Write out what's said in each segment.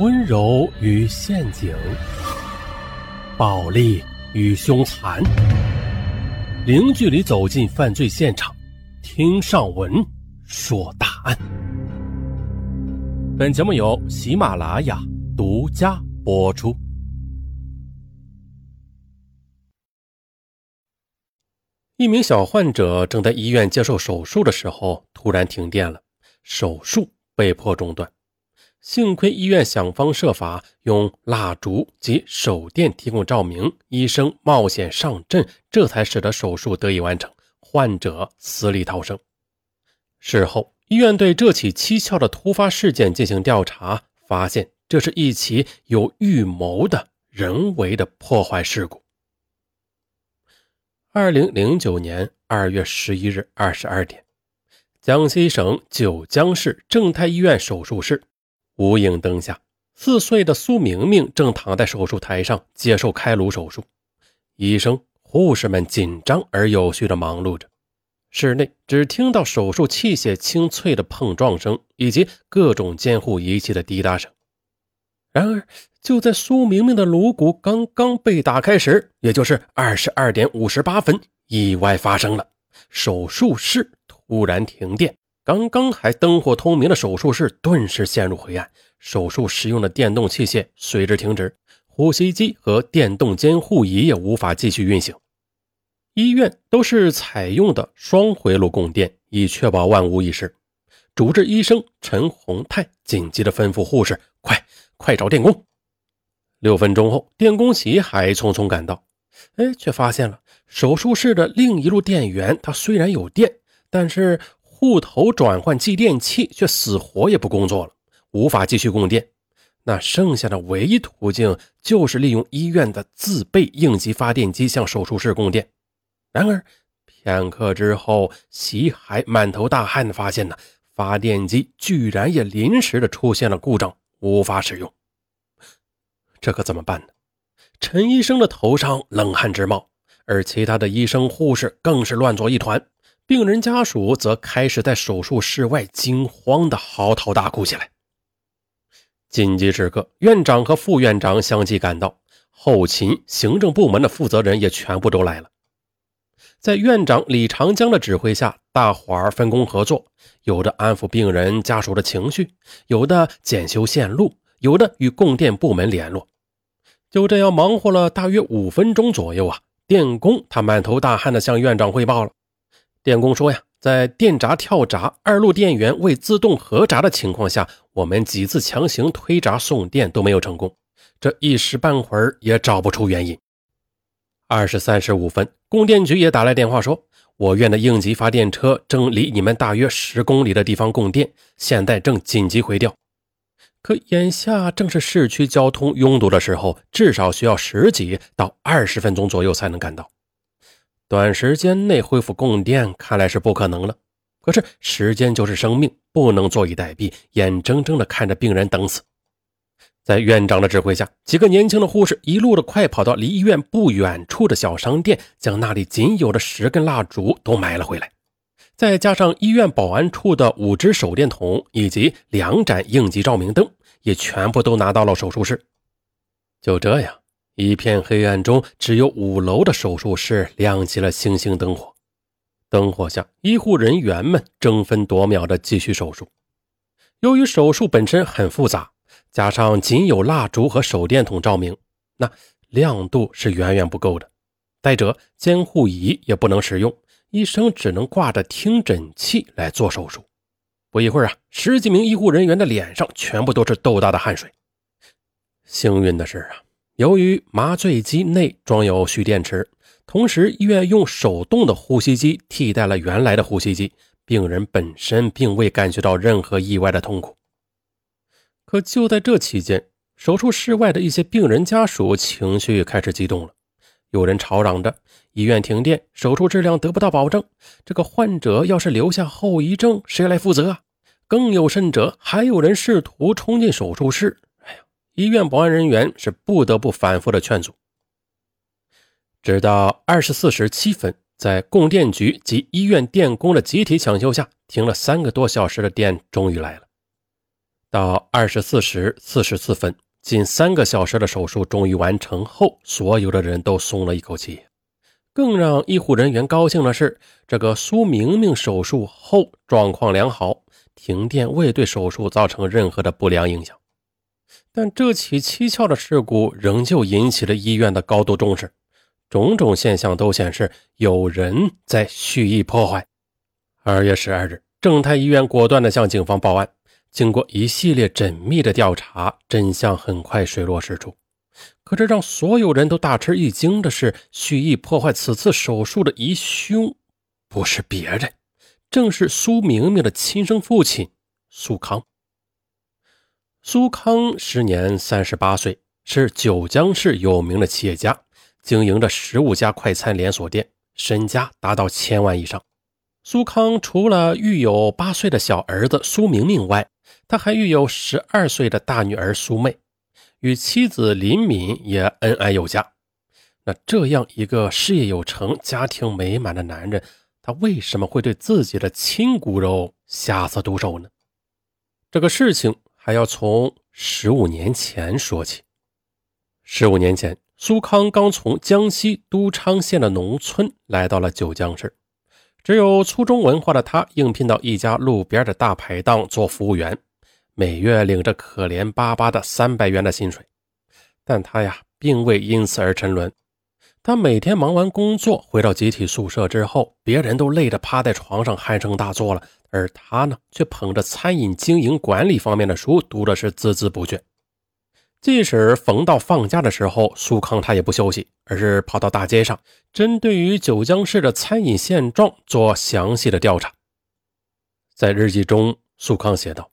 温柔与陷阱，暴力与凶残，零距离走进犯罪现场，听上文说大案。本节目由喜马拉雅独家播出。一名小患者正在医院接受手术的时候，突然停电了，手术被迫中断。幸亏医院想方设法用蜡烛及手电提供照明，医生冒险上阵，这才使得手术得以完成，患者死里逃生。事后，医院对这起蹊跷的突发事件进行调查，发现这是一起有预谋的人为的破坏事故。二零零九年二月十一日二十二点，江西省九江市正泰医院手术室。无影灯下，四岁的苏明明正躺在手术台上接受开颅手术。医生、护士们紧张而有序地忙碌着。室内只听到手术器械清脆的碰撞声以及各种监护仪器的滴答声。然而，就在苏明明的颅骨刚刚被打开时，也就是二十二点五十八分，意外发生了，手术室突然停电。刚刚还灯火通明的手术室顿时陷入黑暗，手术使用的电动器械随之停止，呼吸机和电动监护仪也无法继续运行。医院都是采用的双回路供电，以确保万无一失。主治医生陈洪泰紧急地吩咐护士：“快，快找电工！”六分钟后，电工齐还匆匆赶到，哎，却发现了手术室的另一路电源，它虽然有电，但是。户头转换继电器却死活也不工作了，无法继续供电。那剩下的唯一途径就是利用医院的自备应急发电机向手术室供电。然而片刻之后，席海满头大汗的发现呢，发电机居然也临时的出现了故障，无法使用。这可怎么办呢？陈医生的头上冷汗直冒，而其他的医生护士更是乱作一团。病人家属则开始在手术室外惊慌地嚎啕大哭起来。紧急时刻，院长和副院长相继赶到，后勤、行政部门的负责人也全部都来了。在院长李长江的指挥下，大伙儿分工合作，有的安抚病人家属的情绪，有的检修线路，有的与供电部门联络。就这样忙活了大约五分钟左右啊，电工他满头大汗地向院长汇报了。电工说：“呀，在电闸跳闸、二路电源未自动合闸的情况下，我们几次强行推闸送电都没有成功，这一时半会儿也找不出原因。”二十三时五分，供电局也打来电话说：“我院的应急发电车正离你们大约十公里的地方供电，现在正紧急回调。”可眼下正是市区交通拥堵的时候，至少需要十几到二十分钟左右才能赶到。短时间内恢复供电看来是不可能了。可是时间就是生命，不能坐以待毙，眼睁睁地看着病人等死。在院长的指挥下，几个年轻的护士一路的快跑到离医院不远处的小商店，将那里仅有的十根蜡烛都买了回来，再加上医院保安处的五只手电筒以及两盏应急照明灯，也全部都拿到了手术室。就这样。一片黑暗中，只有五楼的手术室亮起了星星灯火。灯火下，医护人员们争分夺秒地继续手术。由于手术本身很复杂，加上仅有蜡烛和手电筒照明，那亮度是远远不够的。再者，监护仪也不能使用，医生只能挂着听诊器来做手术。不一会儿啊，十几名医护人员的脸上全部都是豆大的汗水。幸运的是啊。由于麻醉机内装有蓄电池，同时医院用手动的呼吸机替代了原来的呼吸机，病人本身并未感觉到任何意外的痛苦。可就在这期间，手术室外的一些病人家属情绪开始激动了，有人吵嚷着医院停电，手术质量得不到保证，这个患者要是留下后遗症，谁来负责啊？更有甚者，还有人试图冲进手术室。医院保安人员是不得不反复的劝阻，直到二十四时七分，在供电局及医院电工的集体抢修下，停了三个多小时的电终于来了。到二十四时四十四分，近三个小时的手术终于完成后，所有的人都松了一口气。更让医护人员高兴的是，这个苏明明手术后状况良好，停电未对手术造成任何的不良影响。但这起蹊跷的事故仍旧引起了医院的高度重视，种种现象都显示有人在蓄意破坏。二月十二日，正泰医院果断地向警方报案。经过一系列缜密的调查，真相很快水落石出。可这让所有人都大吃一惊的是，蓄意破坏此次手术的疑凶，不是别人，正是苏明明的亲生父亲苏康。苏康时年三十八岁，是九江市有名的企业家，经营着十五家快餐连锁店，身家达到千万以上。苏康除了育有八岁的小儿子苏明明外，他还育有十二岁的大女儿苏妹，与妻子林敏也恩爱有加。那这样一个事业有成、家庭美满的男人，他为什么会对自己的亲骨肉下此毒手呢？这个事情还要从十五年前说起。十五年前，苏康刚从江西都昌县的农村来到了九江市，只有初中文化的他应聘到一家路边的大排档做服务员。每月领着可怜巴巴的三百元的薪水，但他呀，并未因此而沉沦。他每天忙完工作，回到集体宿舍之后，别人都累得趴在床上鼾声大作了，而他呢，却捧着餐饮经营管理方面的书，读的是孜孜不倦。即使逢到放假的时候，苏康他也不休息，而是跑到大街上，针对于九江市的餐饮现状做详细的调查。在日记中，苏康写道。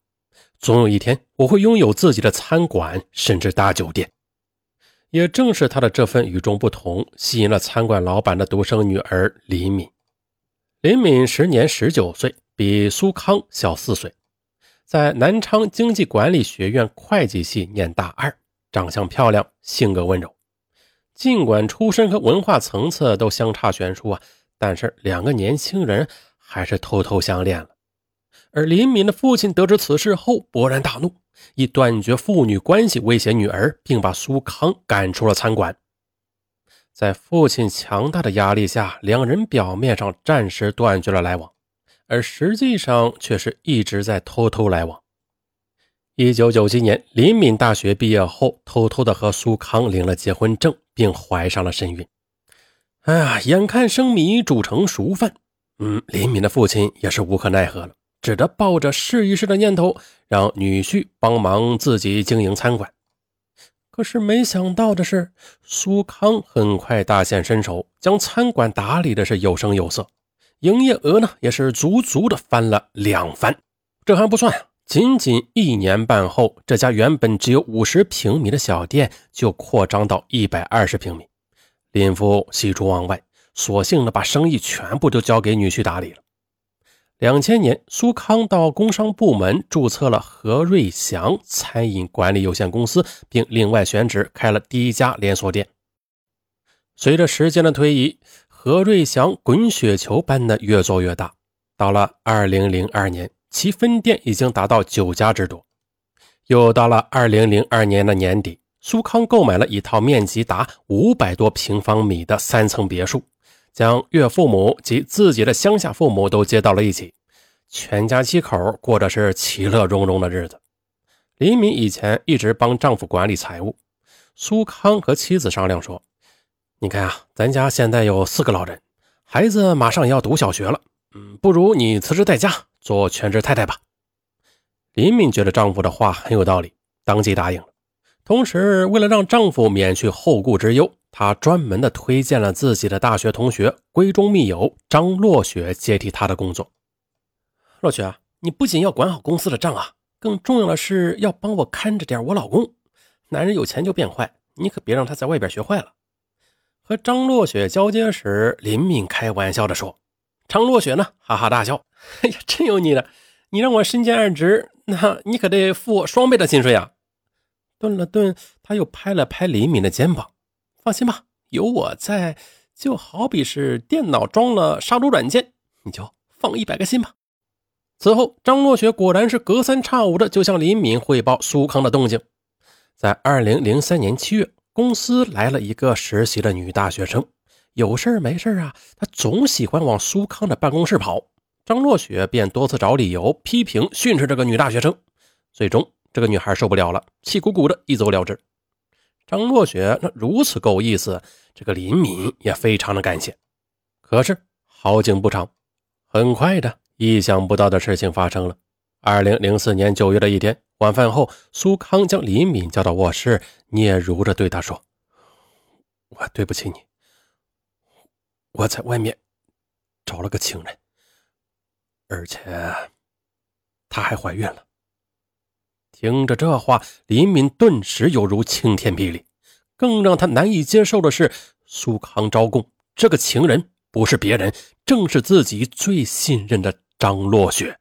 总有一天，我会拥有自己的餐馆，甚至大酒店。也正是他的这份与众不同，吸引了餐馆老板的独生女儿林敏。林敏时年十九岁，比苏康小四岁，在南昌经济管理学院会计系念大二，长相漂亮，性格温柔。尽管出身和文化层次都相差悬殊啊，但是两个年轻人还是偷偷相恋了。而林敏的父亲得知此事后，勃然大怒，以断绝父女关系威胁女儿，并把苏康赶出了餐馆。在父亲强大的压力下，两人表面上暂时断绝了来往，而实际上却是一直在偷偷来往。一九九七年，林敏大学毕业后，偷偷的和苏康领了结婚证，并怀上了身孕。哎呀，眼看生米煮成熟饭，嗯，林敏的父亲也是无可奈何了。只得抱着试一试的念头，让女婿帮忙自己经营餐馆。可是没想到的是，苏康很快大显身手，将餐馆打理的是有声有色，营业额呢也是足足的翻了两番。这还不算，仅仅一年半后，这家原本只有五十平米的小店就扩张到一百二十平米。林父喜出望外，索性的把生意全部都交给女婿打理了。两千年，苏康到工商部门注册了何瑞祥餐饮管理有限公司，并另外选址开了第一家连锁店。随着时间的推移，何瑞祥滚雪球般的越做越大。到了二零零二年，其分店已经达到九家之多。又到了二零零二年的年底，苏康购买了一套面积达五百多平方米的三层别墅。将岳父母及自己的乡下父母都接到了一起，全家七口过的是其乐融融的日子。林敏以前一直帮丈夫管理财务，苏康和妻子商量说：“你看啊，咱家现在有四个老人，孩子马上要读小学了，嗯，不如你辞职在家做全职太太吧。”林敏觉得丈夫的话很有道理，当即答应了。同时，为了让丈夫免去后顾之忧。她专门的推荐了自己的大学同学、闺中密友张落雪接替她的工作。落雪，你不仅要管好公司的账啊，更重要的是要帮我看着点我老公。男人有钱就变坏，你可别让他在外边学坏了。和张落雪交接时，林敏开玩笑的说：“张落雪呢？”哈哈大笑：“ 哎呀，真有你的！你让我身兼二职，那你可得付我双倍的薪水啊！”顿了顿，他又拍了拍林敏的肩膀。放心吧，有我在，就好比是电脑装了杀毒软件，你就放一百个心吧。此后，张若雪果然是隔三差五的就向林敏汇报苏康的动静。在二零零三年七月，公司来了一个实习的女大学生，有事没事啊，她总喜欢往苏康的办公室跑。张若雪便多次找理由批评训斥这个女大学生，最终这个女孩受不了了，气鼓鼓的一走了之。张若雪那如此够意思，这个林敏也非常的感谢。可是好景不长，很快的。意想不到的事情发生了。二零零四年九月的一天晚饭后，苏康将林敏叫到卧室，嗫嚅着对他说：“我对不起你，我在外面找了个情人，而且她还怀孕了。”听着这话，林敏顿时犹如晴天霹雳。更让他难以接受的是，苏康招供这个情人不是别人，正是自己最信任的。张若雪。